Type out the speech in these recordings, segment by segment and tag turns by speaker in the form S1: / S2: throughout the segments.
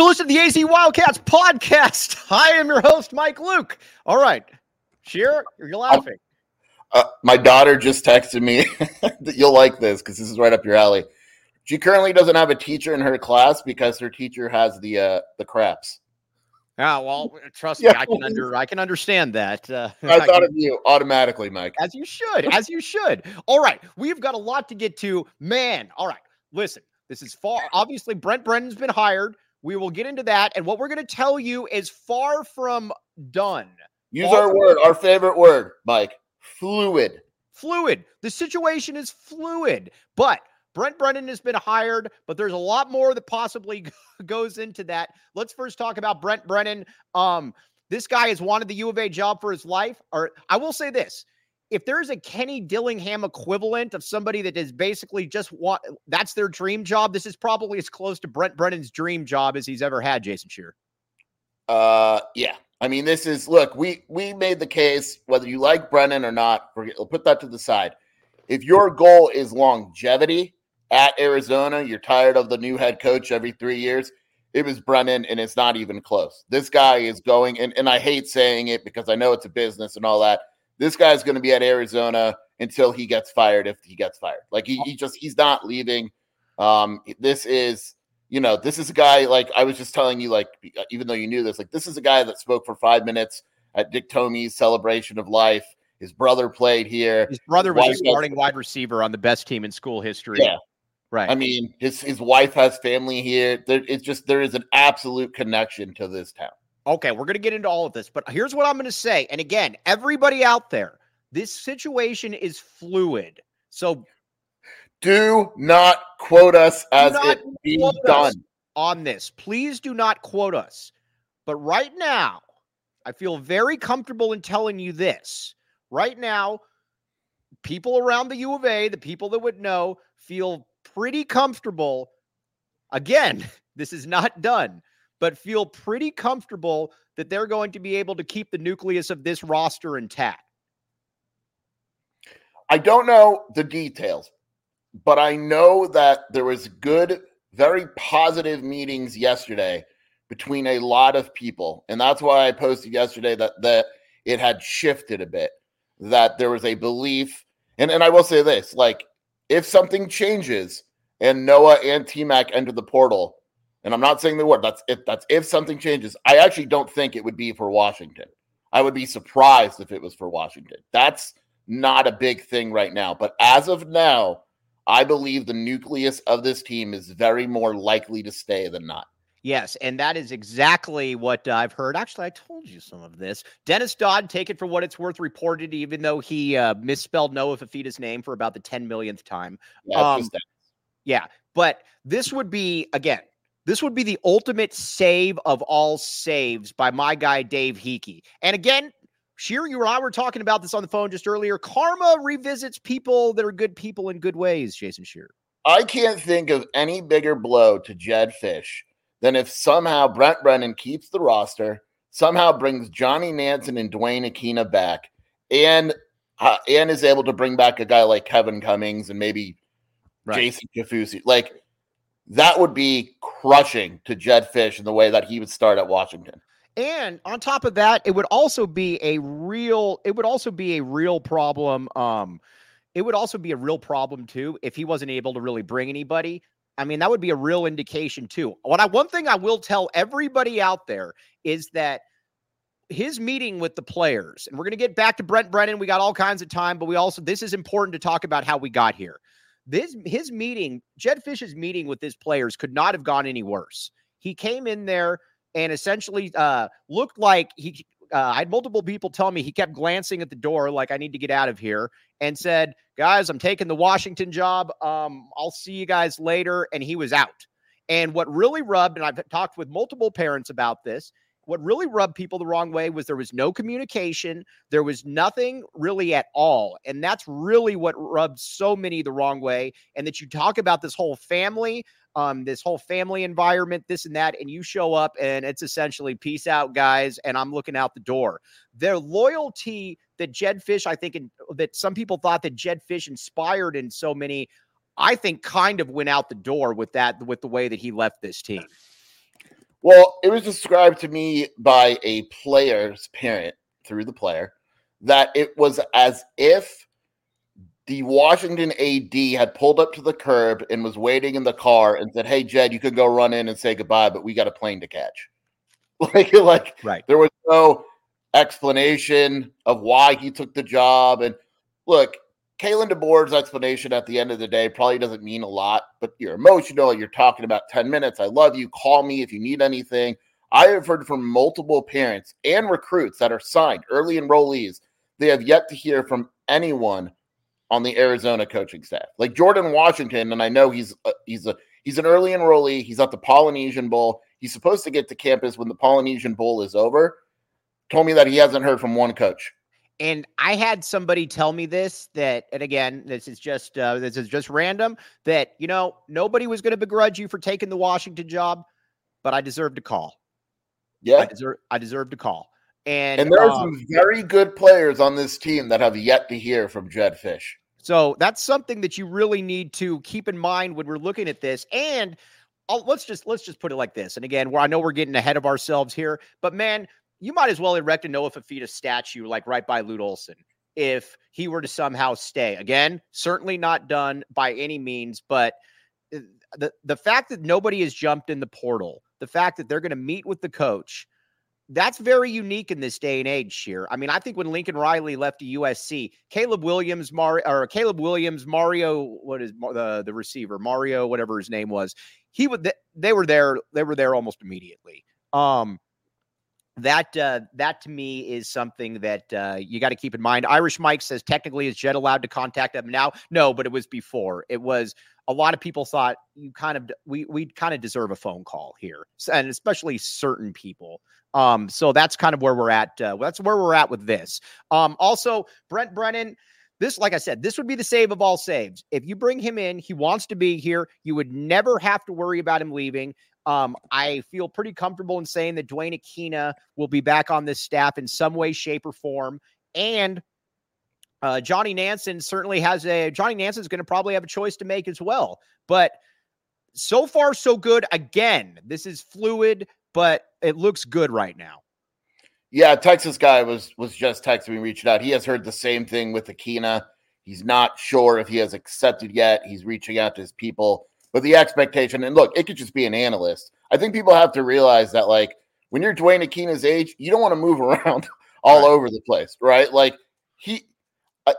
S1: For listening to the AZ Wildcats podcast. I am your host, Mike Luke. All right. Scheer, you're laughing.
S2: Uh, my daughter just texted me that you'll like this because this is right up your alley. She currently doesn't have a teacher in her class because her teacher has the uh, the craps.
S1: Yeah, well, trust yeah. me, I can under I can understand that. Uh,
S2: I, I thought can, of you automatically, Mike.
S1: As you should, as you should. All right, we've got a lot to get to, man. All right, listen, this is far. Obviously, Brent Brennan's been hired. We will get into that. And what we're going to tell you is far from done.
S2: Use far our word, our favorite word, Mike fluid.
S1: Fluid. The situation is fluid. But Brent Brennan has been hired, but there's a lot more that possibly goes into that. Let's first talk about Brent Brennan. Um, this guy has wanted the U of A job for his life. Or I will say this if there's a Kenny Dillingham equivalent of somebody that is basically just want that's their dream job, this is probably as close to Brent Brennan's dream job as he's ever had, Jason Scheer.
S2: Uh yeah. I mean, this is look, we we made the case, whether you like Brennan or not, forget, we'll put that to the side. If your goal is longevity at Arizona, you're tired of the new head coach every three years. It was Brennan, and it's not even close. This guy is going, and, and I hate saying it because I know it's a business and all that this guy's going to be at Arizona until he gets fired. If he gets fired, like he, he just he's not leaving. Um, this is you know this is a guy like I was just telling you like even though you knew this like this is a guy that spoke for five minutes at Dick Tomey's celebration of life. His brother played here.
S1: His brother was a starting wide receiver on the best team in school history.
S2: Yeah. Right. I mean, his his wife has family here. There, it's just there is an absolute connection to this town.
S1: Okay, we're going to get into all of this, but here's what I'm going to say. And again, everybody out there, this situation is fluid. So
S2: do not quote us as it being done
S1: on this. Please do not quote us. But right now, I feel very comfortable in telling you this. Right now, people around the U of A, the people that would know, feel pretty comfortable. Again, this is not done but feel pretty comfortable that they're going to be able to keep the nucleus of this roster intact.
S2: I don't know the details, but I know that there was good, very positive meetings yesterday between a lot of people. And that's why I posted yesterday that that it had shifted a bit, that there was a belief. And, and I will say this like, if something changes and Noah and T Mac enter the portal, and I'm not saying the word. That's if that's if something changes. I actually don't think it would be for Washington. I would be surprised if it was for Washington. That's not a big thing right now. But as of now, I believe the nucleus of this team is very more likely to stay than not.
S1: Yes, and that is exactly what I've heard. Actually, I told you some of this. Dennis Dodd, take it for what it's worth, reported, even though he uh, misspelled Noah Fifita's name for about the 10 millionth time.
S2: Yeah, um,
S1: yeah, but this would be, again, this would be the ultimate save of all saves by my guy, Dave Heeke. And again, Scheer, you and I were talking about this on the phone just earlier. Karma revisits people that are good people in good ways, Jason Scheer.
S2: I can't think of any bigger blow to Jed Fish than if somehow Brent Brennan keeps the roster, somehow brings Johnny Nansen and Duane Akina back, and uh, and is able to bring back a guy like Kevin Cummings and maybe right. Jason Kaufusi. Like that would be crushing to Jed Fish in the way that he would start at Washington.
S1: And on top of that, it would also be a real it would also be a real problem um it would also be a real problem too if he wasn't able to really bring anybody. I mean, that would be a real indication too. What I one thing I will tell everybody out there is that his meeting with the players, and we're going to get back to Brent Brennan. We got all kinds of time, but we also this is important to talk about how we got here. This his meeting, Jed Fish's meeting with his players could not have gone any worse. He came in there and essentially uh, looked like he. Uh, I had multiple people tell me he kept glancing at the door like I need to get out of here and said, "Guys, I'm taking the Washington job. Um, I'll see you guys later." And he was out. And what really rubbed, and I've talked with multiple parents about this, what really rubbed people the wrong way was there was no communication. There was nothing really at all. And that's really what rubbed so many the wrong way. And that you talk about this whole family, um, this whole family environment, this and that, and you show up and it's essentially peace out, guys, and I'm looking out the door. Their loyalty that Jed Fish, I think, in, that some people thought that Jed Fish inspired in so many, I think, kind of went out the door with that, with the way that he left this team.
S2: Well, it was described to me by a player's parent through the player that it was as if the Washington AD had pulled up to the curb and was waiting in the car and said, "Hey, Jed, you could go run in and say goodbye, but we got a plane to catch." Like, like
S1: right.
S2: there was no explanation of why he took the job. And look, Kalen DeBoer's explanation at the end of the day probably doesn't mean a lot, but you're emotional. You're talking about 10 minutes. I love you. Call me if you need anything. I have heard from multiple parents and recruits that are signed, early enrollees. They have yet to hear from anyone on the Arizona coaching staff. Like Jordan Washington, and I know he's a, he's a he's an early enrollee. He's at the Polynesian Bowl. He's supposed to get to campus when the Polynesian Bowl is over told me that he hasn't heard from one coach.
S1: And I had somebody tell me this that, and again, this is just uh, this is just random. That you know nobody was going to begrudge you for taking the Washington job, but I deserve to call.
S2: Yeah,
S1: I deserve I deserve to call. And
S2: and there are um, some very good players on this team that have yet to hear from Jed Fish.
S1: So that's something that you really need to keep in mind when we're looking at this. And I'll, let's just let's just put it like this. And again, where I know we're getting ahead of ourselves here, but man, you might as well erect a Noah Fifita statue like right by Lute Olson if he were to somehow stay. Again, certainly not done by any means, but uh, the the fact that nobody has jumped in the portal, the fact that they're going to meet with the coach, that's very unique in this day and age here. I mean, I think when Lincoln Riley left to USC, Caleb Williams, Mario, or Caleb Williams, Mario, what is the the receiver, Mario, whatever his name was, he would they were there, they were there almost immediately. Um, that uh, that to me is something that uh, you got to keep in mind. Irish Mike says technically is Jed allowed to contact them now? No, but it was before. It was a lot of people thought you kind of we we kind of deserve a phone call here, and especially certain people. Um, so that's kind of where we're at. Uh, that's where we're at with this. Um, also Brent Brennan. This, like I said, this would be the save of all saves. If you bring him in, he wants to be here. You would never have to worry about him leaving. Um, I feel pretty comfortable in saying that Duane Akina will be back on this staff in some way, shape, or form. And uh, Johnny Nansen certainly has a Johnny Nansen's going to probably have a choice to make as well. But so far, so good. Again, this is fluid, but it looks good right now.
S2: Yeah, Texas guy was was just texting me, reaching out. He has heard the same thing with Akina. He's not sure if he has accepted yet. He's reaching out to his people. But the expectation, and look, it could just be an analyst. I think people have to realize that, like, when you're Duane Akina's age, you don't want to move around all right. over the place, right? Like, he, uh,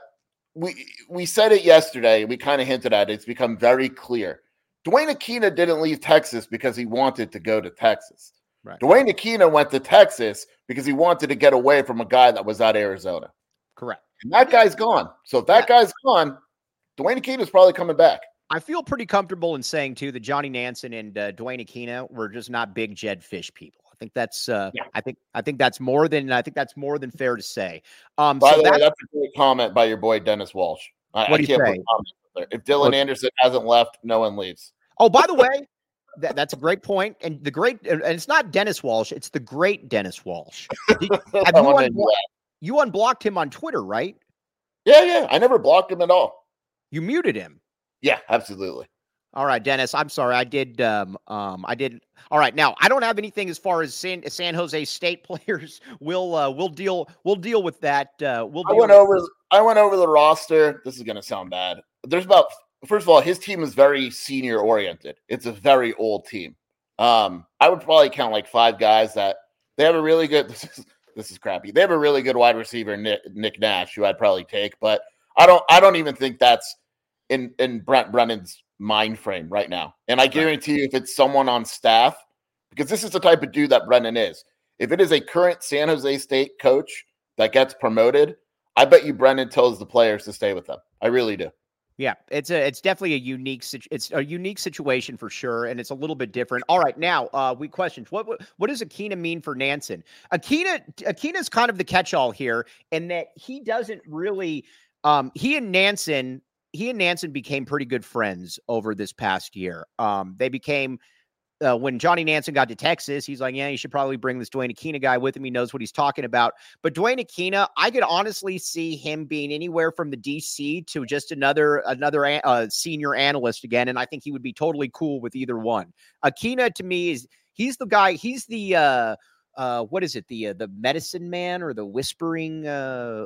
S2: we we said it yesterday. We kind of hinted at it. It's become very clear. Duane Akina didn't leave Texas because he wanted to go to Texas. Right. Duane Akina went to Texas because he wanted to get away from a guy that was at Arizona.
S1: Correct.
S2: And that guy's gone. So if that yeah. guy's gone, Duane Akina's probably coming back.
S1: I feel pretty comfortable in saying too that Johnny Nansen and uh, Duane Akina were just not big Jed Fish people. I think that's uh, yeah. I think I think that's more than I think that's more than fair to say.
S2: Um, by so the that, way, that's a great comment by your boy Dennis Walsh. I,
S1: what do you say?
S2: If Dylan what? Anderson hasn't left, no one leaves.
S1: Oh, by the way, that, that's a great point. And the great and it's not Dennis Walsh, it's the great Dennis Walsh. Did, have you, unblocked, you unblocked him on Twitter, right?
S2: Yeah, yeah. I never blocked him at all.
S1: You muted him.
S2: Yeah, absolutely.
S1: All right, Dennis. I'm sorry. I did. Um, um, I did. All right. Now I don't have anything as far as San, San Jose State players. We'll uh, we'll deal we'll deal with that. Uh, we'll.
S2: I went over. I went over the roster. This is going to sound bad. There's about first of all, his team is very senior oriented. It's a very old team. Um, I would probably count like five guys that they have a really good. This is this is crappy. They have a really good wide receiver, Nick, Nick Nash, who I'd probably take, but I don't. I don't even think that's in in Brent Brennan's mind frame right now. And I guarantee you, if it's someone on staff, because this is the type of dude that Brennan is. If it is a current San Jose State coach that gets promoted, I bet you Brennan tells the players to stay with them. I really do.
S1: Yeah, it's a it's definitely a unique it's a unique situation for sure, and it's a little bit different. All right, now uh, we questions what what does Akina mean for Nansen? Akina Akina is kind of the catch all here, in that he doesn't really um, he and Nansen he and Nansen became pretty good friends over this past year. Um, they became uh, when Johnny Nansen got to Texas, he's like, yeah, you should probably bring this Duane Akina guy with him. He knows what he's talking about. But Duane Akina, I could honestly see him being anywhere from the DC to just another another uh, senior analyst again, and I think he would be totally cool with either one. Akina to me is he's the guy. He's the uh, uh, what is it? The uh, the medicine man or the whispering? Uh,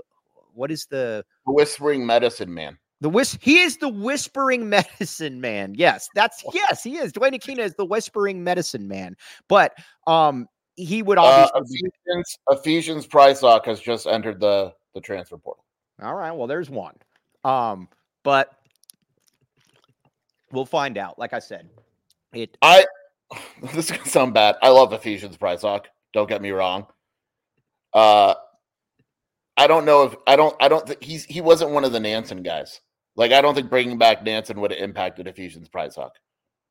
S1: what is the
S2: The whispering medicine man.
S1: The whis? He is the whispering medicine man. Yes, that's yes, he is. Duane Akina is the whispering medicine man. But um, he would
S2: Uh,
S1: obviously. be-
S2: Ephesians, Ephesians Prysock has just entered the the transfer portal.
S1: all right. Well, there's one. Um, but we'll find out. Like I said, it.
S2: I this is gonna sound bad. I love Ephesians Prysock. Don't get me wrong. Uh, I don't know if I don't. I don't think he's he wasn't one of the Nansen guys. Like I don't think bringing back Nansen would have impacted Ephesians Prysock.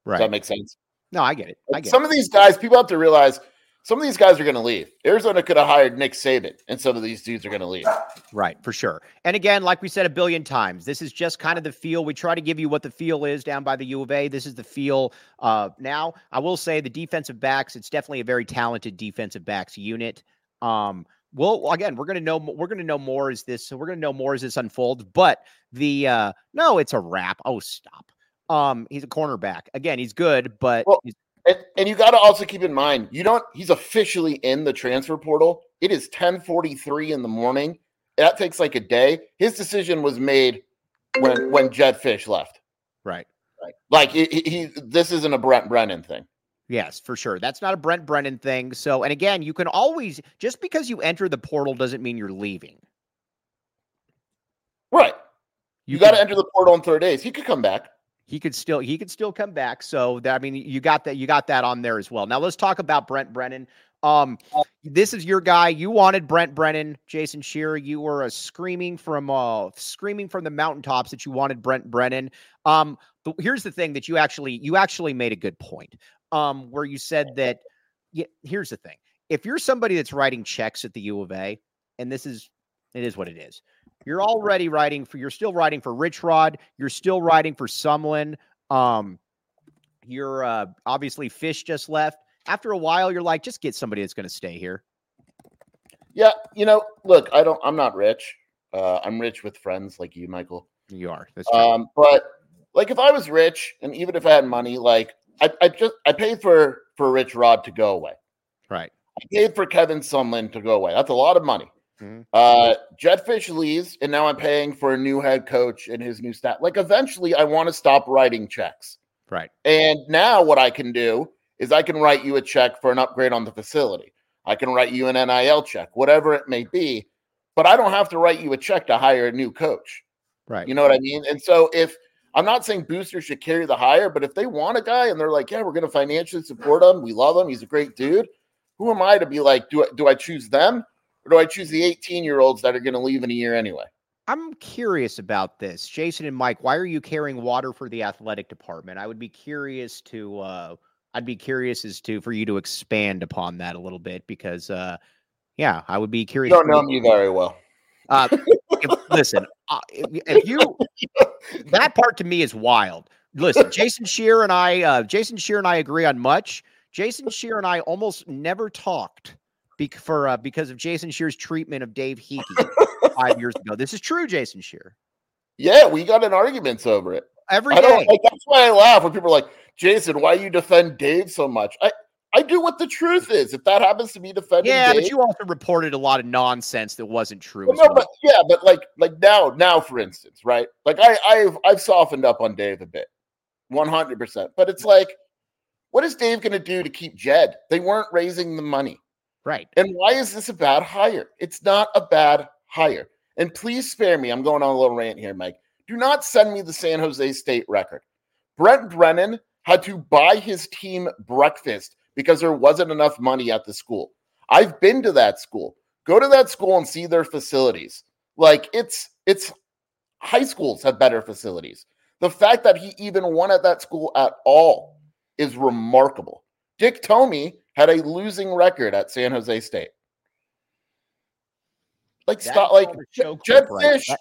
S2: Does that make sense?
S1: No, I get it. I get it.
S2: some of these guys, people have to realize some of these guys are going to leave. Arizona could have hired Nick Saban, and some of these dudes are going to leave.
S1: Right, for sure. And again, like we said a billion times, this is just kind of the feel. We try to give you what the feel is down by the U of A. This is the feel uh, now. I will say the defensive backs, it's definitely a very talented defensive backs unit. Um, well, again, we're gonna know we're gonna know more as this so we're gonna know more as this unfolds. But the uh no, it's a wrap. Oh, stop. Um, he's a cornerback. Again, he's good, but
S2: Well,
S1: he's-
S2: And, and you got to also keep in mind, you don't. He's officially in the transfer portal. It is ten forty three in the morning. That takes like a day. His decision was made when when Jed Fish left.
S1: right.
S2: right Like he, he, he this isn't a Brent Brennan thing.
S1: Yes, for sure. That's not a Brent Brennan thing. So, and again, you can always just because you enter the portal doesn't mean you're leaving.
S2: Right. You, got to enter the portal on third days. He could come back.
S1: he could still he could still come back. So that I mean you got that you got that on there as well. Now let's talk about Brent Brennan. Um this is your guy. You wanted Brent Brennan, Jason Shearer. You were screaming from uh screaming from the mountaintops that you wanted Brent Brennan. Um here's the thing that you actually you actually made a good point. Um where you said that yeah, here's the thing. If you're somebody that's writing checks at the U of A, and this is it is what it is. You're already writing for you're still writing for Rich Rod, you're still writing for Sumlin. Um you're uh obviously Fish just left. After a while, you're like, just get somebody that's gonna stay here.
S2: Yeah, you know, look, I don't. I'm not rich. Uh, I'm rich with friends like you, Michael.
S1: You are. That's true.
S2: Um, but like if I was rich and even if I had money, like I, I just I paid for for Rich Rod to go away.
S1: right.
S2: I paid for Kevin Sumlin to go away. That's a lot of money.
S1: Mhm.
S2: Uh, Jed Fish leaves, and now I'm paying for a new head coach and his new staff. Like eventually, I want to stop writing checks.
S1: Right.
S2: And now what I can do is I can write you a check for an upgrade on the facility. I can write you an NIL check, whatever it may be. But I don't have to write you a check to hire a new coach.
S1: Right.
S2: You know what I mean? And so if I'm not saying boosters should carry the hire, but if they want a guy and they're like, yeah, we're going to financially support him, we love him, he's a great dude. Who am I to be like, do I, do I choose them or do I choose the 18 year olds that are going to leave in a year anyway?
S1: I'm curious about this. Jason and Mike, why are you carrying water for the athletic department? I would be curious to uh I'd be curious as to for you to expand upon that a little bit because uh yeah, I would be
S2: You
S1: curious.
S2: don't know
S1: you-
S2: me very well.
S1: Uh, if, listen, uh, if, if you that part to me is wild. Listen, Jason Scheer and I, uh, Jason Scheer and I agree on much. Jason Scheer and I almost never talked bec- for uh, because of Jason Scheer's treatment of Dave Heeke five years ago. This is true, Jason Scheer.
S2: Yeah, we got in arguments over it.
S1: Every
S2: I
S1: day,
S2: like that's why I laugh when people are like, Jason, why you defend Dave so much? I, I do what the truth is. If that happens to be defending
S1: yeah,
S2: Dave,
S1: but you also reported a lot of nonsense that wasn't true.
S2: Well, no,
S1: well.
S2: but yeah, but like like now, now for instance, right? Like I I've I've softened up on Dave a bit. 100%. But it's like what is Dave going to do to keep Jed? They weren't raising the money.
S1: right,
S2: And why is this a bad hire? It's not a bad hire. And please spare me. I'm going on a little rant here, Mike. Do not send me the San Jose State record. Brent Brennan had to buy his team breakfast because there wasn't enough money at the school. I've been to that school. Go to that school and see their facilities. Like it's it's high schools have better facilities. The fact that he even won at that school at all is remarkable. Dick Tomey had a losing record at San Jose State. Like
S1: That's
S2: stop like
S1: called a choke
S2: Jed
S1: joke, right?
S2: Fish.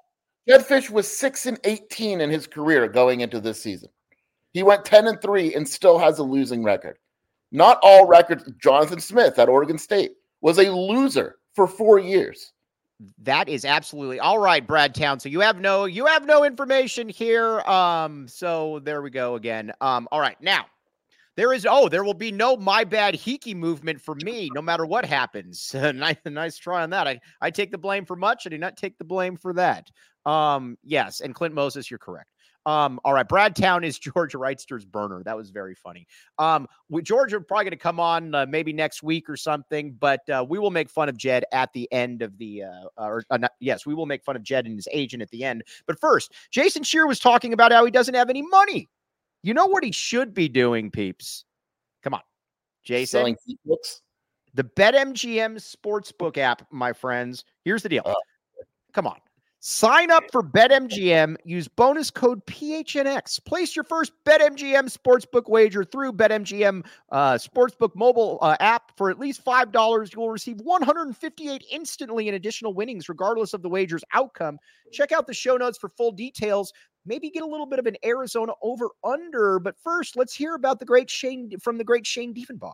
S2: Jed Fish was six and eighteen in his career going into this season. He went ten and three and still has a losing record. Not all records. Jonathan Smith at Oregon State was a loser for four years.
S1: That is absolutely all right, Brad Town. So you have no you have no information here. Um, so there we go again. Um, all right, now There is oh, there will be no my bad Heeke movement for me, no matter what happens. nice, nice try on that. I, I take the blame for much. I do not take the blame for that. Um, yes, and Clint Moses, you're correct. Um, all right, Brad Town is Georgia Wrightster's burner. That was very funny. Um, we, Georgia probably going to come on uh, maybe next week or something, but uh, we will make fun of Jed at the end of the. Uh, or uh, not, yes, we will make fun of Jed and his agent at the end. But first, Jason Scheer was talking about how he doesn't have any money. You know what he should be doing, peeps? Come on, Jason.
S2: Selling books.
S1: The BetMGM Sportsbook app, my friends. Here's the deal.
S2: Oh.
S1: Come on. Sign up for BetMGM. Use bonus code PHNX. Place your first BetMGM sportsbook wager through BetMGM uh, sportsbook mobile uh, app for at least five dollars. You will receive 158 instantly in additional winnings, regardless of the wager's outcome. Check out the show notes for full details. Maybe get a little bit of an Arizona over under. But first, let's hear about the great Shane from the great Shane Diefenbach.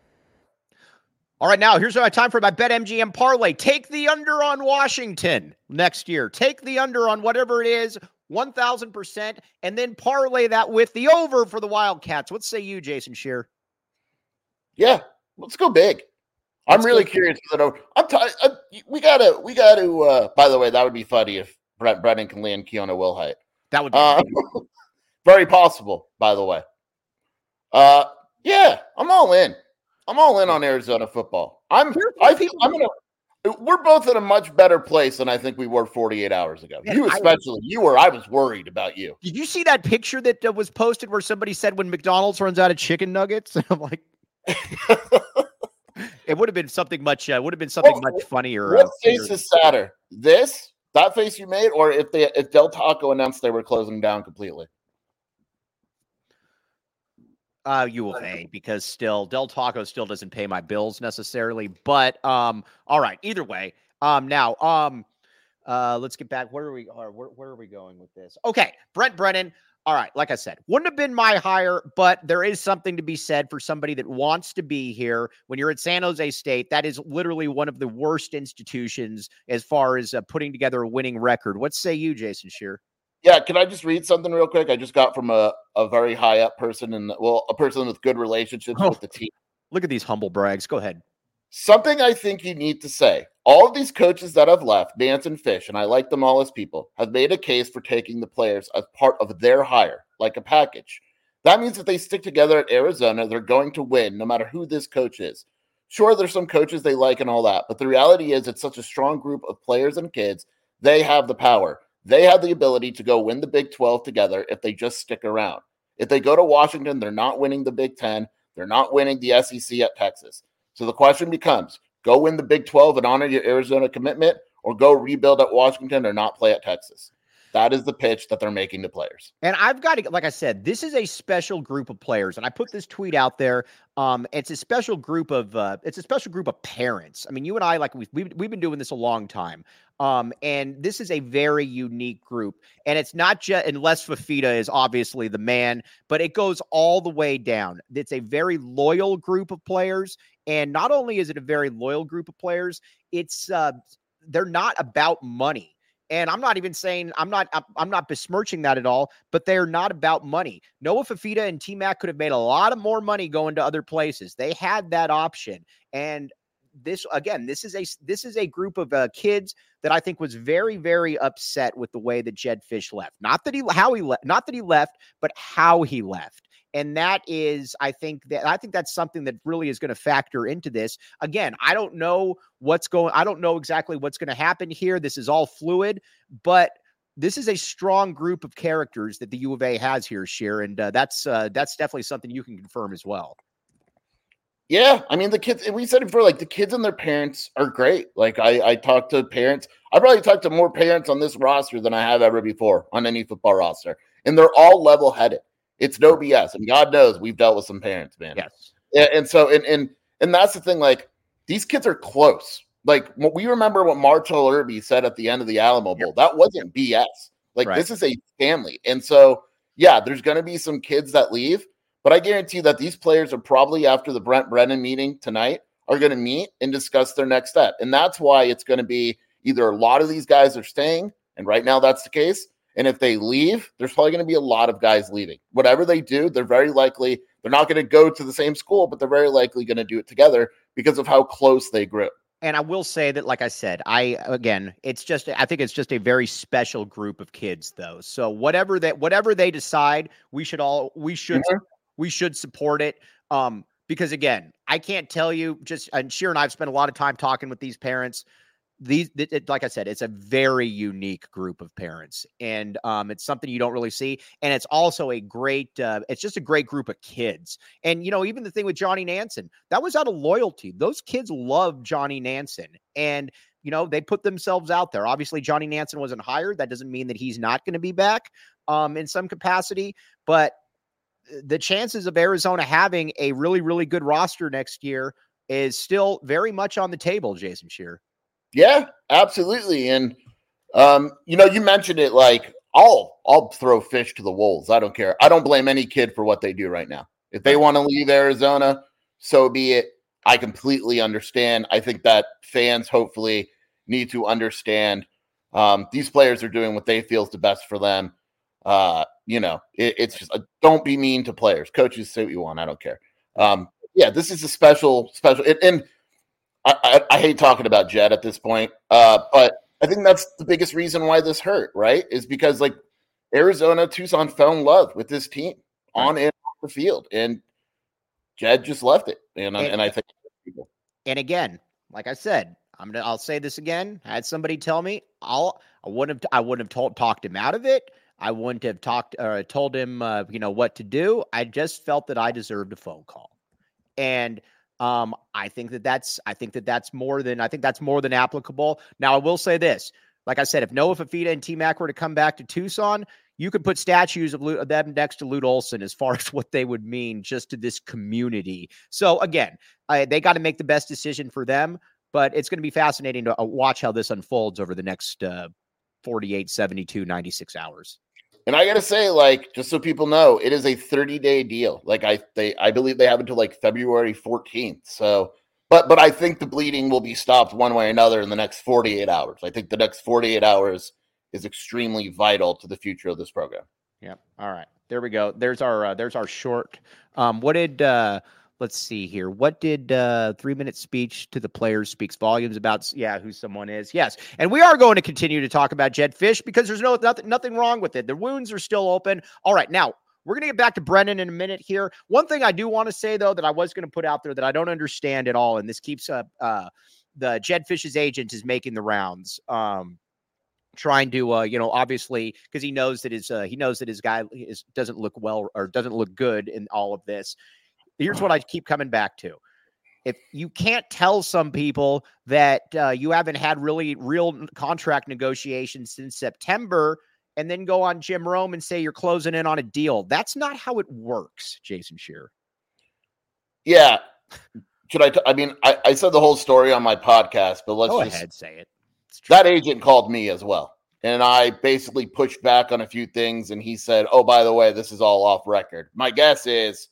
S1: All right, now here's my time for my BetMGM parlay. Take the under on Washington next year. Take the under on whatever it is, 1000%, and then parlay that with the over for the Wildcats. What say you, Jason Scheer?
S2: Yeah, let's go big. I'm really curious. for that over. I'm t- I, we gotta, we gotta. Uh, by the way, that would be funny if Brent Brennan can land Keona Wilhite.
S1: That would be
S2: Uh, very possible, by the way. Uh, yeah, I'm all in. I'm all in on Arizona football. I'm. I think I'm gonna. We're both in a much better place than I think we were 48 hours ago.
S1: Man,
S2: you
S1: I-
S2: especially. you were. I was worried about you.
S1: Did you see that picture that was posted where somebody said when McDonald's runs out of chicken nuggets? I'm like, it would have been something much. Uh, would have been something
S2: What-
S1: much funnier.
S2: what
S1: uh,
S2: face is sadder? This that face you made, or if they if Del Taco announced they were closing down completely?
S1: Uh, U of A because still Del Taco still doesn't pay my bills necessarily. But um, all right. Either way, um, now um, uh, let's get back. Where are we? Or where, where are we going with this? Okay, Brent Brennan. All right, like I said, wouldn't have been my hire, but there is something to be said for somebody that wants to be here. When you're at San Jose State, that is literally one of the worst institutions as far as uh, putting together a winning record. What say you, Jason Scheer?
S2: Yeah, can I just read something real quick? I just got from a, a very high up person and well, a person with good relationships
S1: Oh.
S2: with the team.
S1: Look at these humble brags. Go ahead.
S2: Something I think you need to say. All of these coaches that have left, Nance and Fish, and I like them all as people, have made a case for taking the players as part of their hire, like a package. That means if they stick together at Arizona, they're going to win no matter who this coach is. Sure, there's some coaches they like and all that, but the reality is it's such a strong group of players and kids. They have the power. They have the ability to go win the Big 12 together if they just stick around. If they go to Washington, they're not winning the Big 10. They're not winning the SEC at Texas. So the question becomes go win the Big 12 and honor your Arizona commitment, or go rebuild at Washington or not play at Texas. That is the pitch that they're making to players.
S1: And I've got to, like I said, this is a special group of players. And I put this tweet out there. Um, it's a special group of, uh, it's a special group of parents. I mean, you and I, like we've, we've, we've been doing this a long time. Um, and this is a very unique group. And it's not just, unless Fifita is obviously the man, but it goes all the way down. It's a very loyal group of players. And not only is it a very loyal group of players, it's, uh, they're not about money. And I'm not even saying I'm not I'm- not besmirching that at all, but they're not about money. Noah Fifita and T Mac could have made a lot of more money going to other places. They had that option. And this again, this is a this is a group of uh, kids that I think was very very upset with the way that Jed Fish left. Not that he how he left, not that he left, but how he left. And that is, I think that I think that's something that really is going to factor into this. Again, I don't know what's going. I don't know exactly what's going to happen here. This is all fluid, but this is a strong group of characters that the U of A has here, Scheer, and uh, that's uh, that's definitely something you can confirm as well.
S2: Yeah, I mean the kids. We said it before, like the kids and their parents are great. Like I, I talked to parents. I probably talked to more parents on this roster than I have ever before on any football roster, and they're all level-headed. It's no BS, and God knows we've dealt with some parents, man.
S1: Yes.
S2: And, and so, and and and that's the thing. Like these kids are close. Like we remember what Marshall Irby said at the end of the Alamo Bowl. That wasn't BS. Like right. this is a family. And so, yeah, there's going to be some kids that leave, but I guarantee that these players are probably after the Brent Brennan meeting tonight are going to meet and discuss their next step. And that's why it's going to be either a lot of these guys are staying, and right now that's the case. And if they leave, there's probably going to be a lot of guys leaving. Whatever they do, they're very likely, they're not going to go to the same school, but they're very likely going to do it together because of how close they grew
S1: and I will say that, like I said, I again, it's just I think it's just a very special group of kids, though. So whatever that whatever they decide, we should all we should mm-hmm. we should support it. Um, because again, I can't tell you just and Scheer and I've spent a lot of time talking with these parents these it, like i said it's a very unique group of parents and um, it's something you don't really see and it's also a great uh, it's just a great group of kids and you know even the thing with johnny nansen that was out of loyalty those kids love johnny nansen and you know they put themselves out there obviously johnny nansen wasn't hired that doesn't mean that he's not going to be back um, in some capacity but uh, the chances of arizona having a really really good roster next year is still very much on the table jason scheer
S2: yeah, absolutely. And um, you know, you mentioned it like I'll I'll throw fish to the wolves. I don't care. I don't blame any kid for what they do right now. If they want to leave Arizona, so be it. I completely understand. I think that fans hopefully need to understand um, these players are doing what they feel is the best for them. Uh, you know, it, it's just uh, don't be mean to players. Coaches say what you want. I don't care. Um, yeah, this is a special, special, and, and I, I, I, hate talking about Jed at this point, uh, but I think that's the biggest reason why this hurt, right? Is because like Arizona, Tucson fell in love with this team on and off the field, and Jed just left it, and and, and I think.
S1: And again, like I said, I'm gonna I'll say this again. I had somebody tell me I'll I wouldn't have I wouldn't have told talked him out of it. I wouldn't have talked or uh, told him uh, you know what to do. I just felt that I deserved a phone call, and um, I think that that's I think that that's more than I think that's more than applicable. Now I will say this, like I said, if Noah Fifita and T Mac were to come back to Tucson, you could put statues of, of them next to Lute Olson as far as what they would mean just to this community. So again, I, they got to make the best decision for them, but it's going to be fascinating to uh, watch how this unfolds over the next uh, 48, 72, 96 hours.
S2: And I gotta say, like, just so people know, it is a 30 day deal. Like I they I believe they have until like February 14th. So but but I think the bleeding will be stopped one way or another in the next 48 hours. I think the next 48 hours is extremely vital to the future of this program.
S1: Yep. All right. There we go. There's our uh, there's our short. Um, what did uh let's see here. What did uh three minute speech to the players speaks volumes about yeah, who someone is. Yes. And we are going to continue to talk about Jed Fish because there's no nothing nothing wrong with it. The wounds are still open. All right, now we're going to get back to Brennan in a minute here. One thing I do want to say though that I was going to put out there that I don't understand at all, and this keeps up uh, the Jed Fish's agent is making the rounds. Um, trying to uh, you know obviously because he knows that his uh, he knows that his guy is doesn't look well or doesn't look good in all of this here's what I keep coming back to. If you can't tell some people that uh, you haven't had really real contract negotiations since September, and then go on Jim Rome and say you're closing in on a deal, that's not how it works, Jason Scheer.
S2: Yeah. Should I? T- I mean, I, I said the whole story on my podcast, but let's
S1: go
S2: just,
S1: ahead say it.
S2: That agent called me as well. And I basically pushed back on a few things, and he said, "Oh, by the way, this is all off record." My guess is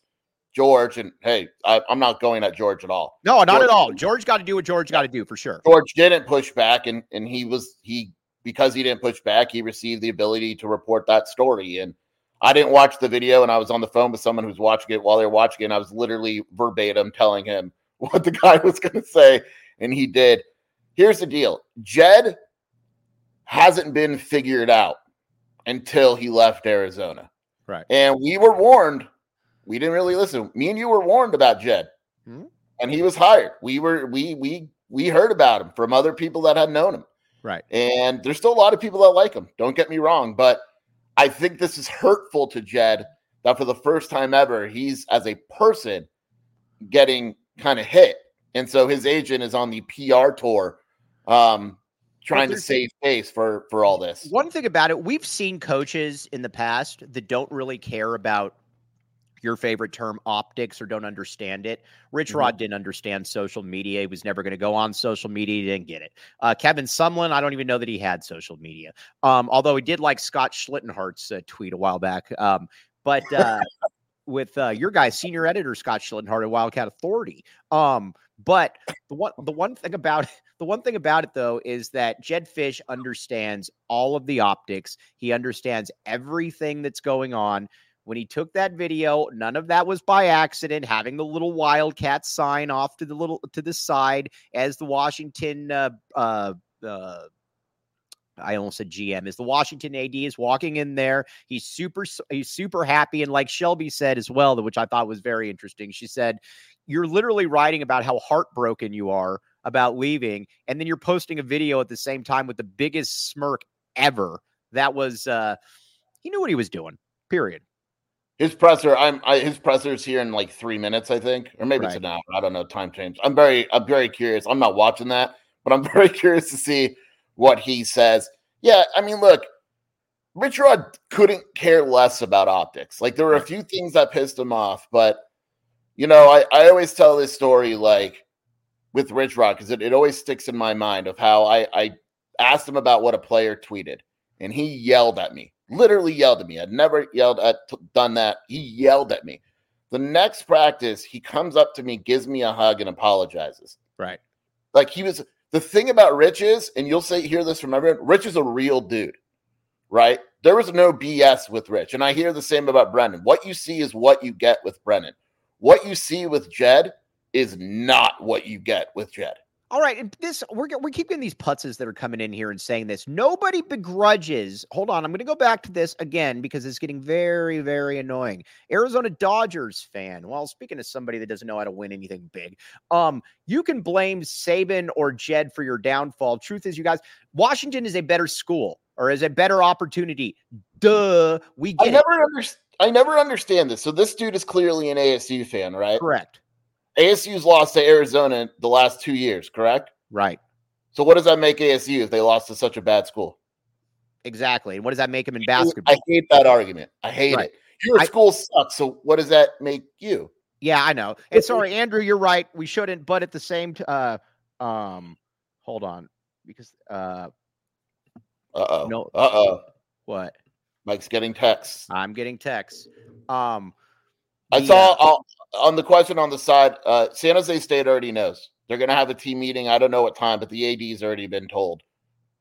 S2: George, and hey, I, am not going at George at all.
S1: No, not George, at all. George got to do what George got to do for sure.
S2: George didn't push back, and and he was he because he didn't push back, he received the ability to report that story. And I didn't watch the video, and I was on the phone with someone who was watching it while they were watching it. And I was literally verbatim telling him what the guy was going to say, and he did. Here's the deal: Jed hasn't been figured out until he left Arizona.
S1: Right.
S2: And we were warned we didn't really listen. Me and you were warned about Jed, mm-hmm. and he was hired. We were we we we heard about him from other people that had known him.
S1: Right.
S2: And there's still a lot of people that like him. Don't get me wrong, but I think this is hurtful to Jed that for the first time ever, he's as a person getting kind of hit. And so his agent is on the PR tour um, trying to save face for for all this.
S1: One thing about it, we've seen coaches in the past that don't really care about your favorite term optics or don't understand it. Rich. Rod didn't understand social media. He was never going to go on social media. He didn't get it. Uh, Kevin Sumlin, I don't even know that he had social media. Um, although he did like Scott Schlittenhardt's uh, tweet a while back. Um, but uh, with uh, your guy, senior editor Scott Schlittenhardt at Wildcat Authority. Um, but the one the one thing about the one thing about it though is that Jed Fish understands all of the optics. He understands everything that's going on. When he took that video, none of that was by accident. Having the little Wildcat sign off to the little to the side as the Washington uh, uh, uh, I almost said GM is the Washington AD is walking in there. He's super he's super happy and like Shelby said as well, which I thought was very interesting. She said, "You're literally writing about how heartbroken you are about leaving and then you're posting a video at the same time with the biggest smirk ever." That was uh he knew what he was doing. Period.
S2: His presser, I'm I, his presser's here in like three minutes, I think, or maybe it's an hour. I don't know. Time change. I'm very, I'm very curious. I'm not watching that, but I'm very curious to see what he says. Yeah, I mean, look, Rich Rod couldn't care less about optics. Like there were a few things that pissed him off, but you know, I, I always tell this story like with Rich Rod because it, it always sticks in my mind of how I, I asked him about what a player tweeted and he yelled at me, literally yelled at me. I'd never yelled at done that. He yelled at me. The next practice, he comes up to me, gives me a hug, and apologizes.
S1: Right.
S2: Like he was the thing about Rich is, and you'll say hear this from everyone. Rich is a real dude, right? There was no BS with Rich, and I hear the same about Brennan. What you see is what you get with Brennan. What you see with Jed is not what you get with Jed.
S1: All right, and this we're we keep getting these putzes that are coming in here and saying this. Nobody begrudges. Hold on, I'm going to go back to this again because it's getting very, very annoying. Arizona Dodgers fan. Well, speaking of somebody that doesn't know how to win anything big, um, you can blame Saban or Jed for your downfall. Truth is, you guys, Washington is a better school or is a better opportunity. Duh, we get it.
S2: never understand. I never understand this. So this dude is clearly an ASU fan, right?
S1: Correct.
S2: ASU's lost to Arizona the last two years, correct?
S1: Right.
S2: So what does that make ASU if they lost to such a bad school?
S1: Exactly. And what does that make them in basketball?
S2: I hate that argument. I hate
S1: Right.
S2: it. Your
S1: I-
S2: school sucks. So what does that make you?
S1: Yeah, I know. And sorry, Andrew, you're right. We shouldn't, but at the same t- uh um hold on because uh
S2: Uh oh.
S1: No.
S2: Uh oh.
S1: what?
S2: Mike's getting texts.
S1: I'm getting texts. Um
S2: I saw
S1: uh,
S2: on the question on the side. Uh, San Jose State already knows they're going to have a team meeting. I don't know what time, but the AD's already been told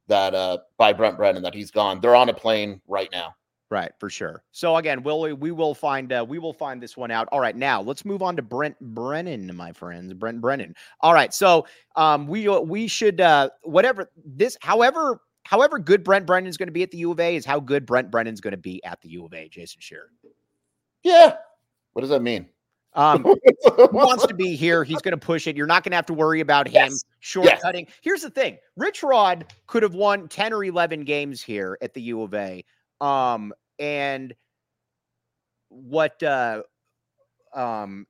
S2: that uh, by Brent Brennan that he's gone. They're on a plane right now.
S1: right, for sure. So again, we'll we will find uh, we will find this one out. All right, now let's move on to Brent Brennan, my friends. Brent Brennan. All right, so um we uh, we should uh whatever this however however good Brent Brennan is going to be at the U of A is how good Brent Brennan's going to be at the U of A, Jason Shearer.
S2: Yeah. What does that mean?
S1: Um, he wants to be here. He's going to push it. You're not going to have to worry about him
S2: Yes.
S1: shortcutting. Here's the thing: Rich Rod could have won ten or eleven games here at the U of A. Um, and what? uh Um,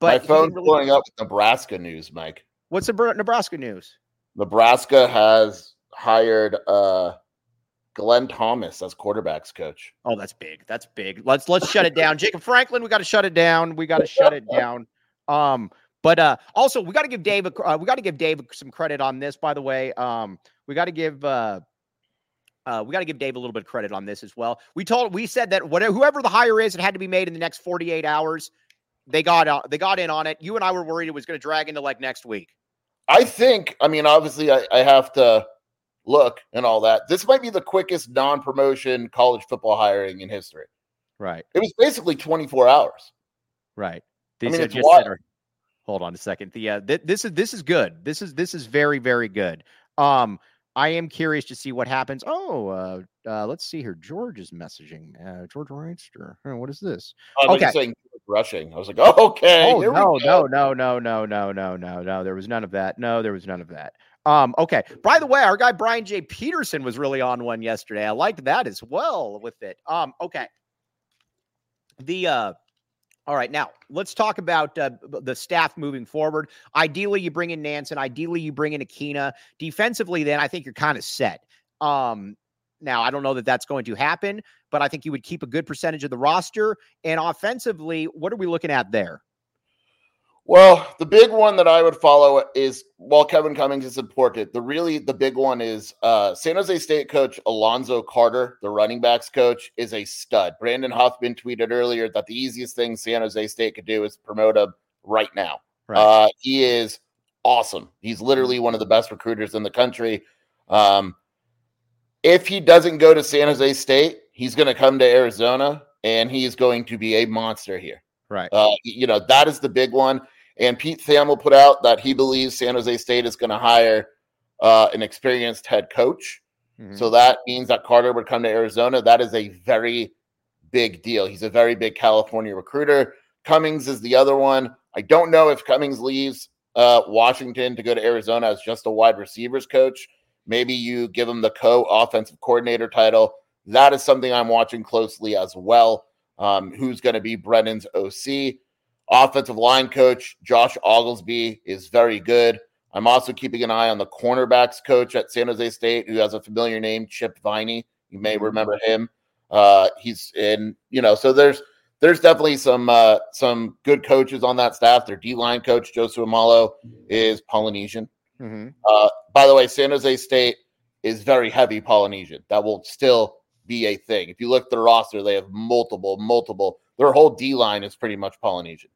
S1: but
S2: My phone's
S1: really-
S2: blowing up with Nebraska news, Mike.
S1: What's the Nebraska news?
S2: Nebraska has hired uh, Glenn Thomas as quarterbacks coach.
S1: Oh, that's big. That's big. Let's let's shut it down. Jacob Franklin, we got to shut it down. We got to shut it down. Um, but uh also we got to give Dave a, uh, we got to give Dave some credit on this. By the way, um, we got to give uh. Uh, we got to give Dave a little bit of credit on this as well. We told we said that whatever whoever the hire is, it had to be made in the next 48 hours. They got out, they got in on it. You and I were worried it was going to drag into like next week.
S2: I think, I mean, obviously, I, I have to look and all that. This might be the quickest non promotion college football hiring in history.
S1: Right,
S2: It was basically 24 hours.
S1: right.
S2: I
S1: These
S2: mean,
S1: are
S2: it's
S1: just
S2: wild.
S1: hold on a second. The uh, th- this is this is good. This is this is very very good. Um, I am curious to see what happens. Oh, uh, uh let's see here. George is messaging. Uh, George Reinster. What is this?
S2: I was
S1: Okay.
S2: saying rushing. I was like, oh, okay.
S1: oh no, no, no, no, no, no, no, no, no. There was none of that. No, there was none of that. Um, okay. By the way, our guy Brian J. Peterson was really on one yesterday. I liked that as well with it. Um, okay. The uh all right, now let's talk about uh, the staff moving forward. Ideally, you bring in Nansen. Ideally, you bring in Akina. Defensively, then I think you're kind of set. Um, now, I don't know that that's going to happen, but I think you would keep a good percentage of the roster. And offensively, what are we looking at there?
S2: Well, the big one that I would follow is while Kevin Cummings is important, the really the big one is uh, San Jose State coach Alonzo Carter, the running backs coach, is a stud. Brandon Huffman tweeted earlier that the easiest thing San Jose State could do is promote him right now. Right. Uh, he is awesome. He's literally one of the best recruiters in the country. Um, if he doesn't go to San Jose State, he's going to come to Arizona and he's going to be a monster here.
S1: Right.
S2: Uh, you know, that is the big one. And Pete Thamel put out that he believes San Jose State is going to hire uh, an experienced head coach. Mm-hmm. So that means that Carter would come to Arizona. That is a very big deal. He's a very big California recruiter. Cummings is the other one. I don't know if Cummings leaves uh, Washington to go to Arizona as just a wide receivers coach. Maybe you give him the co offensive coordinator title. That is something I'm watching closely as well. Um, who's going to be Brennan's OC? Offensive line coach Josh Oglesby is very good. I'm also keeping an eye on the cornerbacks coach at San Jose State, who has a familiar name, Chip Viney. You may mm-hmm. remember him. Uh, he's in, you know, so there's there's definitely some uh, some good coaches on that staff. Their D line coach Joseph Amalo is Polynesian. Mm-hmm. Uh, by the way, San Jose State is very heavy Polynesian. That will still be a thing. If you look at the roster, they have multiple, multiple. Their whole D line is pretty much Polynesian.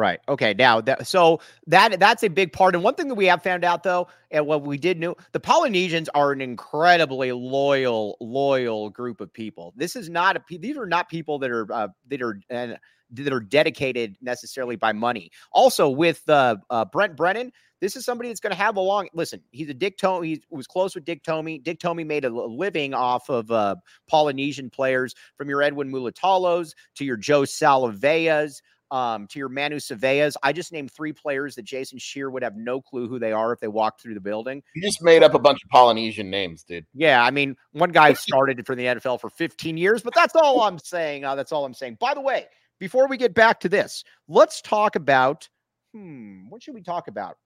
S1: Right. Okay. Now that so that that's a big part. And one thing that we have found out though, and what we did know, the Polynesians are an incredibly loyal, loyal group of people. This is not a these are not people that are uh, that are and that are dedicated necessarily by money. Also with uh, uh Brent Brennan, this is somebody that's going to have a long listen. He's a Dick Tomey. He was close with Dick Tomey. Dick Tomey made a living off of uh, Polynesian players from your Edwin Mulitalos to your Joe Salave'as um, to your Manu Surveyas. I just named three players that Jason Scheer would have no clue who they are if they walked through the building.
S2: You just made up a bunch of Polynesian names, dude.
S1: Yeah, I mean, one guy started for the NFL for 15 years, but that's all I'm saying. Uh, that's all I'm saying. By the way, before we get back to this, let's talk about hmm, what should we talk about?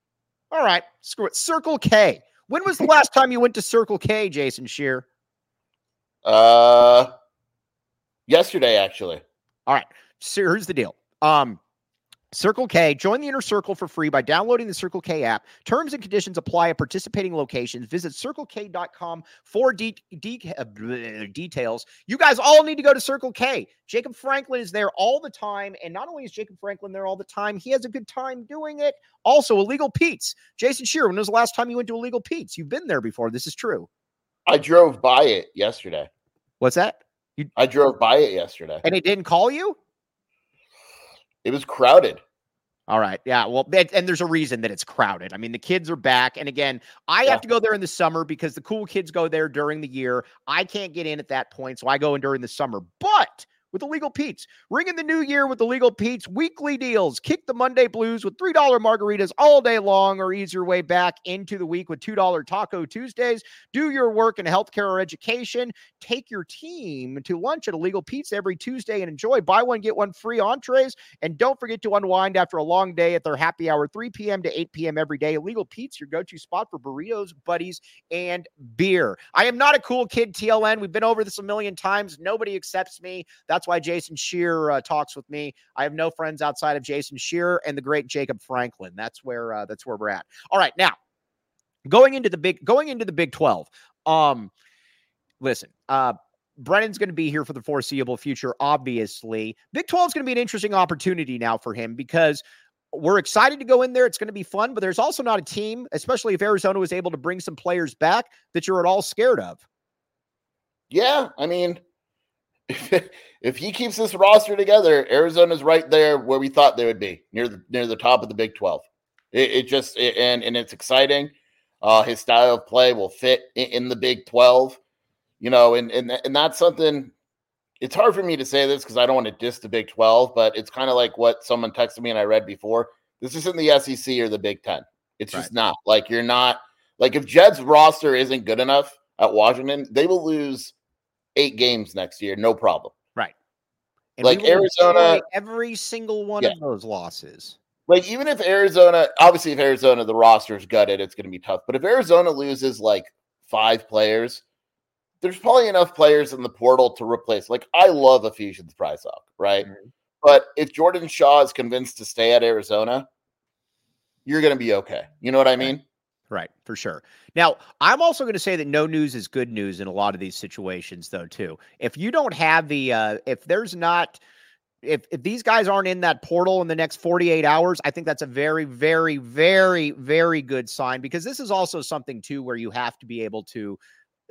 S1: All right, screw it. Circle K. When was the last time you went to Circle K, Jason Scheer?
S2: Uh, yesterday, actually.
S1: All right. So here's the deal. Um, Circle K, join the inner circle for free by downloading the Circle K app. Terms and conditions apply at participating locations. Visit circlek.com for de- de- uh, details. You guys all need to go to Circle K. Jacob Franklin is there all the time. And not only is Jacob Franklin there all the time, he has a good time doing it. Also, Illegal Pete's. Jason Scheer, when was the last time you went to Illegal Pete's? You've been there before. This is true.
S2: I drove by it yesterday.
S1: What's that?
S2: You- I drove by it yesterday.
S1: And it didn't call you?
S2: It was crowded.
S1: All right. Yeah. Well, and there's a reason that it's crowded. I mean, the kids are back. And again, I yeah. have to go there in the summer because the cool kids go there during the year. I can't get in at that point. So I go in during the summer. But with Illegal Pete's. Ring in the new year with Illegal Pete's weekly deals. Kick the Monday blues with $3 margaritas all day long or ease your way back into the week with $2 Taco Tuesdays. Do your work in healthcare or education. Take your team to lunch at Illegal Pete's every Tuesday and enjoy buy one, get one free entrees. And don't forget to unwind after a long day at their happy hour, 3 p.m. to 8 p.m. every day. Illegal Pete's, your go to spot for burritos, buddies, and beer. I am not a cool kid, TLN. We've been over this a million times. Nobody accepts me. That's that's why Jason Scheer uh, talks with me. I have no friends outside of Jason Scheer and the great Jacob Franklin. That's where uh, that's where we're at. All right, now going into the big going into the Big Twelve. Um, listen, uh, Brennan's going to be here for the foreseeable future, obviously. Big 12 is going to be an interesting opportunity now for him because we're excited to go in there. It's going to be fun, but there's also not a team, especially if Arizona was able to bring some players back, that you're at all scared of.
S2: Yeah. I mean, if, if he keeps this roster together, Arizona's right there where we thought they would be near the near the top of the Big Twelve. It, it just it, and and it's exciting. Uh, his style of play will fit in, in, the Big Twelve, you know, and and and that's something. It's hard for me to say this because I don't want to diss the Big Twelve, but it's kind of like what someone texted me and I read before. This isn't the SEC or the Big Ten. It's right. just not like you're not like if Jed's roster isn't good enough at Washington, they will lose eight games next year, no problem.
S1: Right.
S2: And like Arizona,
S1: every single one yeah. of those losses.
S2: Like even if Arizona, obviously, if Arizona the roster's gutted, it's going to be tough. But if Arizona loses like five players, there's probably enough players in the portal to replace. Like I love Ephesians Prysock, right?
S1: Mhm.
S2: But if Jordan Shaw is convinced to stay at Arizona, you're going to be okay. You know what I mean?
S1: Right, for sure. Now, I'm also going to say that no news is good news in a lot of these situations, though. Too, if you don't have the, uh, if there's not, if if these guys aren't in that portal in the next 48 hours, I think that's a very, very, very, very good sign because this is also something too where you have to be able to,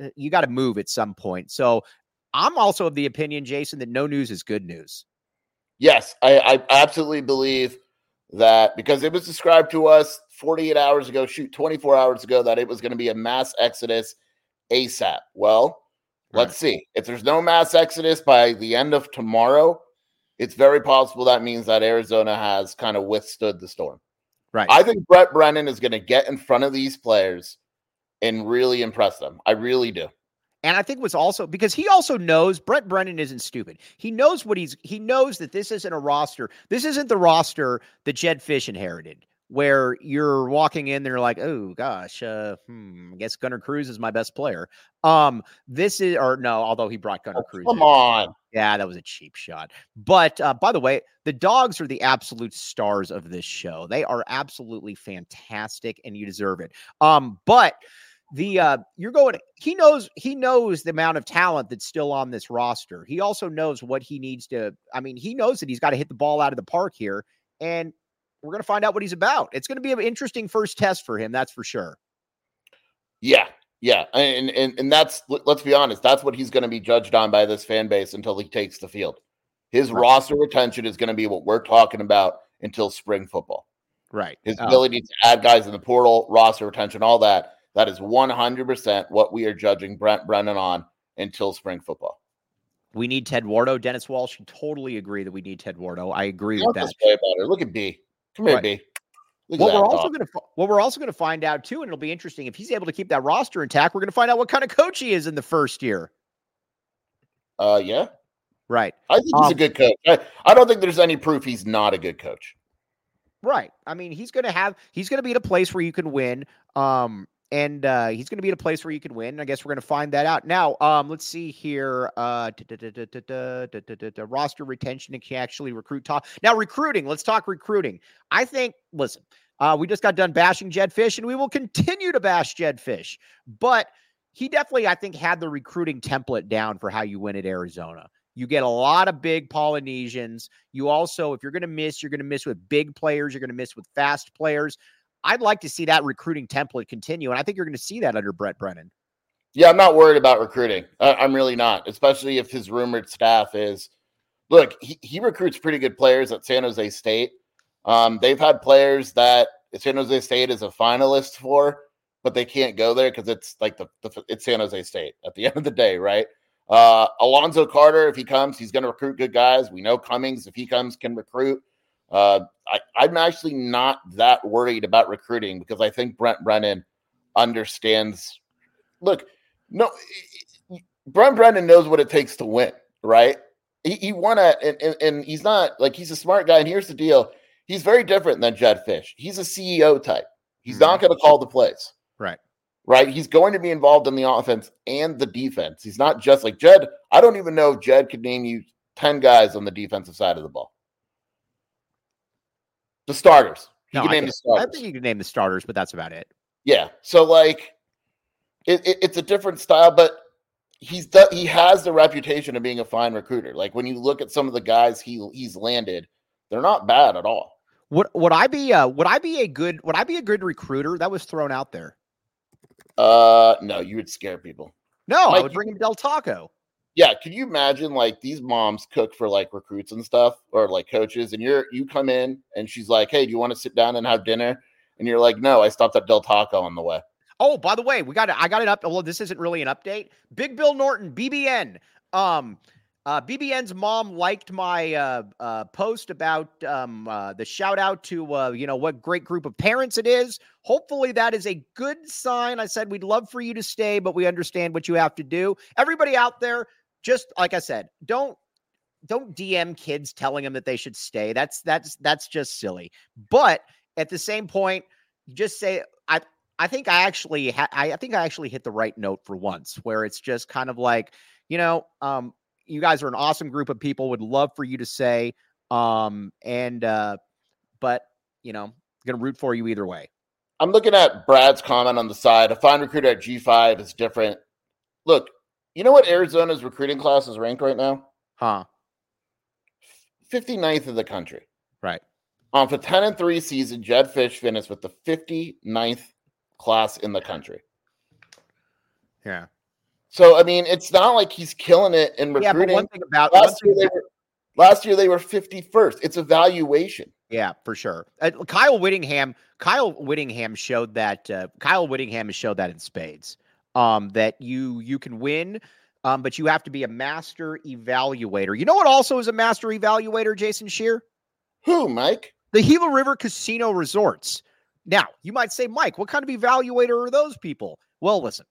S1: uh, you got to move at some point. So, I'm also of the opinion, Jason, that no news is good news.
S2: Yes, I, I absolutely believe that because it was described to us 48 hours ago, shoot, 24 hours ago, that it was going to be a mass exodus ASAP. Well, let's see. If there's no mass exodus by the end of tomorrow, it's very possible that means that Arizona has kind of withstood the storm.
S1: Right.
S2: I think Brent Brennan is going to get in front of these players and really impress them. I really do.
S1: And I think what's also because he also knows Brent Brennan isn't stupid. He knows what he's he knows that this isn't a roster. This isn't the roster that Jed Fish inherited, where you're walking in they're like, oh gosh, uh, hmm, I guess Gunnar Cruz is my best player. Um, this is or no, although he brought Gunnar
S2: Oh,
S1: Cruz.
S2: come
S1: in.
S2: on.
S1: Yeah, that was a cheap shot. But uh, by the way, the dogs are the absolute stars of this show. They are absolutely fantastic, and you deserve it. Um, but the uh, you're going. He knows. He knows the amount of talent that's still on this roster. He also knows what he needs to. I mean, he knows that he's got to hit the ball out of the park here, and we're going to find out what he's about. It's going to be an interesting first test for him. That's for sure.
S2: Yeah, yeah, and and and that's let- let's be honest, that's what he's going to be judged on by this fan base until he takes the field. His
S1: Right.
S2: roster retention is going to be what we're talking about until spring football.
S1: Right.
S2: His
S1: Uh,
S2: ability to add guys in the portal, roster retention, all that. That is one hundred percent what we are judging Brent Brennan on until spring football.
S1: we need Ted Wardo. Dennis Walsh. You totally agree that we need Ted Wardo. I agree
S2: Don't
S1: with that.
S2: Look at B. Here,
S1: Right. What we're also going to what we're also going to find out too, and it'll be interesting if he's able to keep that roster intact. We're going to find out what kind of coach he is in the first year.
S2: Uh, yeah,
S1: Right,
S2: I think he's a
S1: Um,
S2: good coach. I, I don't think there's any proof he's not a good coach.
S1: right. I mean, he's going to have he's going to be at a place where you can win. Um, and uh, he's going to be in a place where you can win. I guess we're going to find that out now. Um, let's see here. Roster retention and can actually recruit. Talk now recruiting. Let's talk recruiting. I think. Listen, uh, we just got done bashing Jed Fish, and we will continue to bash Jed Fish, but he definitely, I think, had the recruiting template down for how you win at Arizona. You get a lot of big Polynesians. You also, if you're going to miss, you're going to miss with big players. You're going to miss with fast players. I'd like to see that recruiting template continue, and I think you're going to see that under Brent Brennan.
S2: Yeah, I'm not worried about recruiting. I'm really not, especially if his rumored staff is. Look, he, he recruits pretty good players at San Jose State. Um, they've had players that San Jose State is a finalist for, but they can't go there because it's like the, the it's San Jose State at the end of the day, right? Uh, Alonzo Carter, if he comes, he's going to recruit good guys. We know Cummings, if he comes, can recruit. Uh, I, I'm actually not that worried about recruiting because I think Brent Brennan understands. Look, no, Brent Brennan knows what it takes to win, right? He, he won at, and, and, and he's not like he's a smart guy. And here's the deal: he's very different than Jed Fish. He's a CEO type. He's not going to call the plays,
S1: Right.
S2: right? He's going to be involved in the offense and the defense. He's not just like Jed. I don't even know if Jed could name you ten guys on the defensive side of the ball. The starters. He
S1: No,
S2: can
S1: I,
S2: name
S1: can-
S2: the starters.
S1: I think you can name the starters, but that's about it.
S2: Yeah. So like, it, it- it's a different style, but he's the, he has the reputation of being a fine recruiter. Like when you look at some of the guys he he's landed, they're not bad at all.
S1: Would would I be uh would I be a good would I be a good recruiter? That was thrown out there.
S2: Uh, no, you would scare people.
S1: No, I would bring him Del Taco.
S2: Yeah, can you imagine like these moms cook for like recruits and stuff or like coaches, and you're you come in and she's like, "Hey, do you want to sit down and have dinner?" And you're like, "No, I stopped at Del Taco on the way."
S1: Oh, by the way, we got it. I got it up. Well, this isn't really an update. Big Bill Norton, BBN. Um, uh, BBN's mom liked my uh, uh, post about um, uh, the shout out to uh, you know what great group of parents it is. Hopefully, that is a good sign. I said we'd love for you to stay, but we understand what you have to do. Everybody out there, just like I said, don't don't DM kids telling them that they should stay. That's that's that's just silly. But at the same point, just say I I think I actually ha- I, I think I actually hit the right note for once, where it's just kind of like, you know, um, you guys are an awesome group of people. Would love for you to say, um, and uh, but you know, gonna root for you either way.
S2: I'm looking at Brad's comment on the side. A fine recruiter at G5 is different. Look, you know what Arizona's recruiting class is ranked right now?
S1: Huh?
S2: 59th of the country.
S1: Right.
S2: Um, for 10 and 3 season, Jed Fish finished with the 59th class in the country.
S1: Yeah.
S2: So I mean, it's not like he's killing it in recruiting.
S1: Yeah, one thing about
S2: last year they were last year they were 51st. It's evaluation.
S1: Yeah, for sure. Uh, Kyle Whittingham, Kyle Whittingham showed that. Uh, Kyle Whittingham has showed that in spades. Um, that you you can win, um, but you have to be a master evaluator. You know what? Also is a master evaluator, Jason Scheer,
S2: Who, Mike?
S1: the Gila River Casino Resorts. Now you might say, Mike, what kind of evaluator are those people? Well, listen.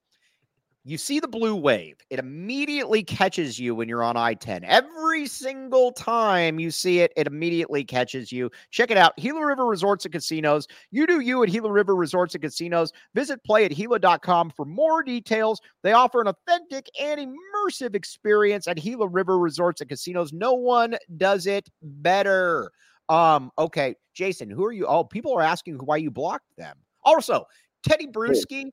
S1: You see the blue wave, it immediately catches you when you're on I 10. Every single time you see it, it immediately catches you. Check it out Gila River Resorts and Casinos. You do you at Gila River Resorts and Casinos. Visit play at Gila.com for more details. They offer an authentic and immersive experience at Gila River Resorts and Casinos. No one does it better. Um, okay, Jason, who are you? Oh, people are asking why you blocked them. Also, Teddy Bruschi.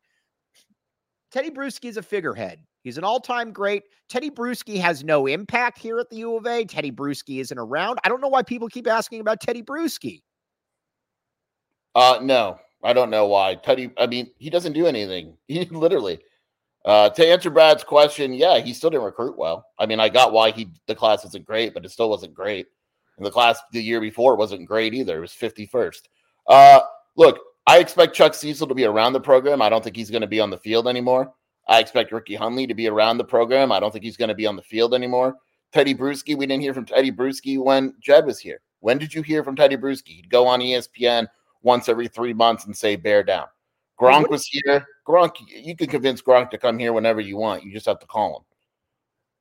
S1: Teddy Bruschi is a figurehead. He's an all-time great. Teddy Bruschi has no impact here at the U of A. Teddy Bruschi isn't around. I don't know why people keep asking about Teddy Bruschi.
S2: Uh no, I don't know why. Teddy, I mean, he doesn't do anything. He literally. Uh, to answer Brad's question, yeah, he still didn't recruit well. I mean, I got why he the class wasn't great, but it still wasn't great. And the class the year before wasn't great either. It was 51st. Uh, look, I expect Chuck Cecil to be around the program. I don't think he's going to be on the field anymore. I expect Ricky Hunley to be around the program. I don't think he's going to be on the field anymore. Teddy Bruschi, we didn't hear from Teddy Bruschi when Jed was here. When did you hear from Teddy Bruschi? He'd go on ESPN once every three months and say bear down. Gronk was here. Gronk, you can convince Gronk to come here whenever you want. You just have to call him.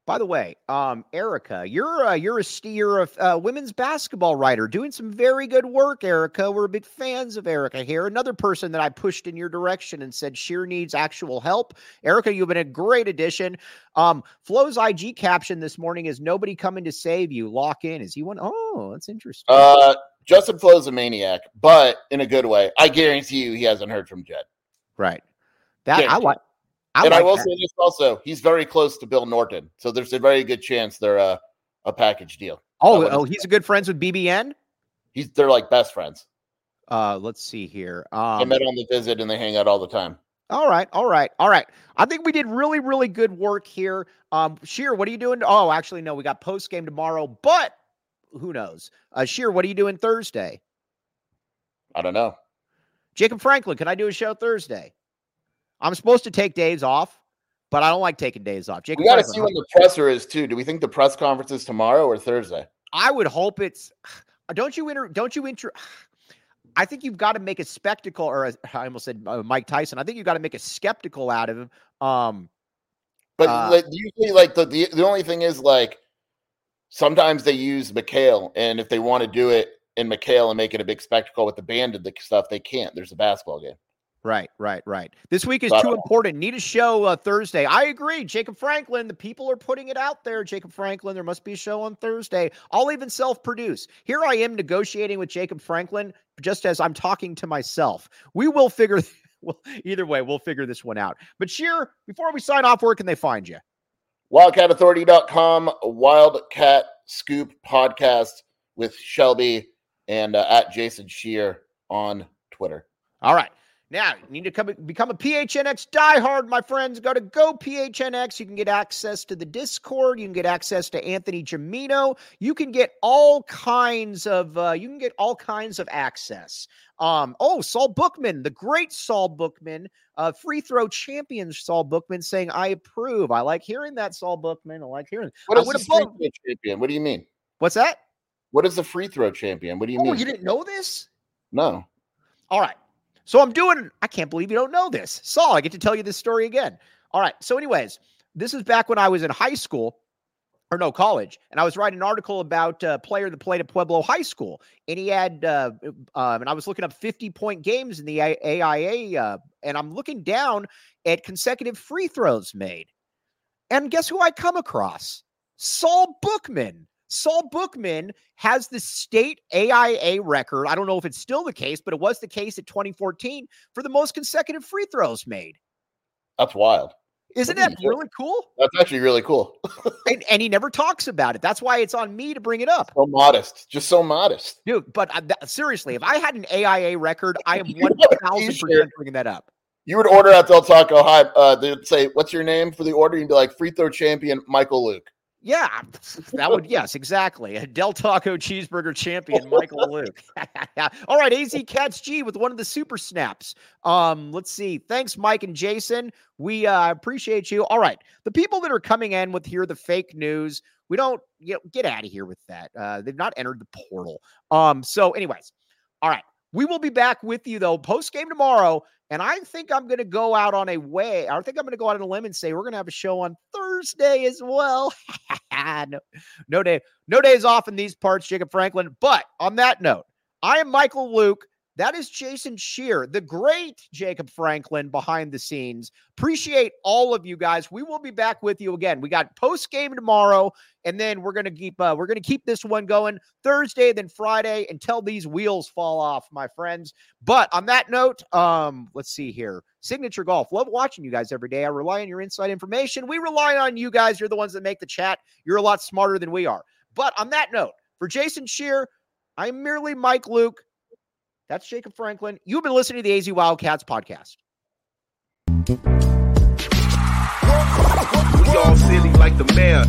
S1: By the way, um, Erica, you're uh, you're a you're a uh, women's basketball writer doing some very good work, Erica. We're big fans of Erica here. Another person that I pushed in your direction and said Scheer needs actual help. Erica, you've been a great addition. Um, Flowe's IG caption this morning is "Nobody coming to save you. Lock in." Is he one? Oh, that's interesting.
S2: Uh, Justin Flowe's a maniac, but in a good way. I guarantee you he hasn't heard from Jed.
S1: right. That I like. I
S2: and
S1: like
S2: I will
S1: that.
S2: say this also: he's very close to Bill Norton, so there's a very good chance they're a, a package deal.
S1: Oh, oh, he's a good friends with BBN.
S2: He's they're like best friends.
S1: Uh, let's see here.
S2: They
S1: Um,
S2: met on the visit and they hang out all the time.
S1: All right, all right, all right. I think we did really, really good work here. Um, Scheer, what are you doing? Oh, actually, no, we got post game tomorrow, but who knows? Uh, Scheer, what are you doing Thursday?
S2: I don't know.
S1: Jacob Franklin, can I do a show Thursday? I'm supposed to take days off, but I don't like taking days off. Jacob
S2: We got to see when the presser is too. Do we think the press conference is tomorrow or Thursday?
S1: I would hope it's. Don't you inter? Don't you inter? I think you've got to make a spectacle, or a, I almost said uh, Mike Tyson. I think you've got to make a skeptical out of him. Um,
S2: But
S1: Uh,
S2: like, usually, like the, the the only thing is like sometimes they use McKale, and if they want to do it in McKale and make it a big spectacle with the band and the stuff, they can't. There's a basketball game.
S1: Right, right, right. This week is too important. Need a show uh, Thursday. I agree. Jacob Franklin, the people are putting it out there. Jacob Franklin, there must be a show on Thursday. I'll even self produce. Here I am negotiating with Jacob Franklin just as I'm talking to myself. We will figure, well, either way, we'll figure this one out. But Scheer, before we sign off, where can they find you?
S2: WildcatAuthority.com, Wildcat Scoop podcast with Shelby and uh, at Jason Scheer on Twitter.
S1: All right. Now, you need to come, become a PHNX diehard, my friends. Go to Go PHNX. You can get access to the Discord. You can get access to Anthony Jamino. You can get all kinds of uh, you can get all kinds of access. Um, oh, Saul Bookman, the great Saul Bookman, uh, free throw champion Saul Bookman saying, I approve. I like hearing that, Saul Bookman. I like hearing
S2: What
S1: I
S2: is the free throw champion? What do you mean?
S1: What's that?
S2: What is the free throw champion? What do you
S1: Oh,
S2: mean?
S1: you didn't know this?
S2: no.
S1: All right. So I'm doing, I can't believe you don't know this. Saul, I get to tell you this story again. All right. So, anyways, this is back when I was in high school. or no college and i was writing an article about a player that played at pueblo high school and he had uh, um, and i was looking up 50 point games in the aia uh, and i'm looking down at consecutive free throws made and guess who i come across saul bookman saul bookman has the state aia record i don't know if it's still the case but it was the case at 2014 for the most consecutive free throws made
S2: that's wild
S1: isn't that really cool?
S2: That's actually really cool.
S1: and, and, he never talks about it. That's why it's on me to bring it up.
S2: So modest, just so modest,
S1: dude. But uh, th- seriously, if I had an AIA record, I am one thousand percent bringing that up.
S2: You would order at Del Taco. Hi, uh, they'd say, "What's your name for the order?" You'd be like, "Free throw champion Michael Luke."
S1: Yeah, that would yes, exactly. A Del Taco cheeseburger champion, Michael Luke. All right, AZ Cats G with one of the super snaps. Um, let's see. Thanks, Mike and Jason. We uh, appreciate you. All right, the people that are coming in with here the fake news. We don't you know, get out of here with that. Uh, they've not entered the portal. Um, so, anyways, all right. We will be back with you though post game tomorrow. And I think I'm going to go out on a way. I think I'm going to go out on a limb and say we're going to have a show on Thursday as well. no, no day, no days off in these parts, Jacob Franklin. But on that note, I am Michael Luke. That is Jason Scheer, the great Jacob Franklin behind the scenes. Appreciate all of you guys. We will be back with you again. We got post game tomorrow, and then we're gonna keep uh, we're gonna keep this one going Thursday, then Friday until these wheels fall off, my friends. But on that note, um, let's see here. Signature Golf. Love watching you guys every day. I rely on your inside information. We rely on you guys. You're the ones that make the chat. You're a lot smarter than we are. But on that note, for Jason Scheer, I'm merely Mike Luke. That's Jacob Franklin. You've been listening to the AZ Wildcats podcast.
S3: We all silly like the mayor.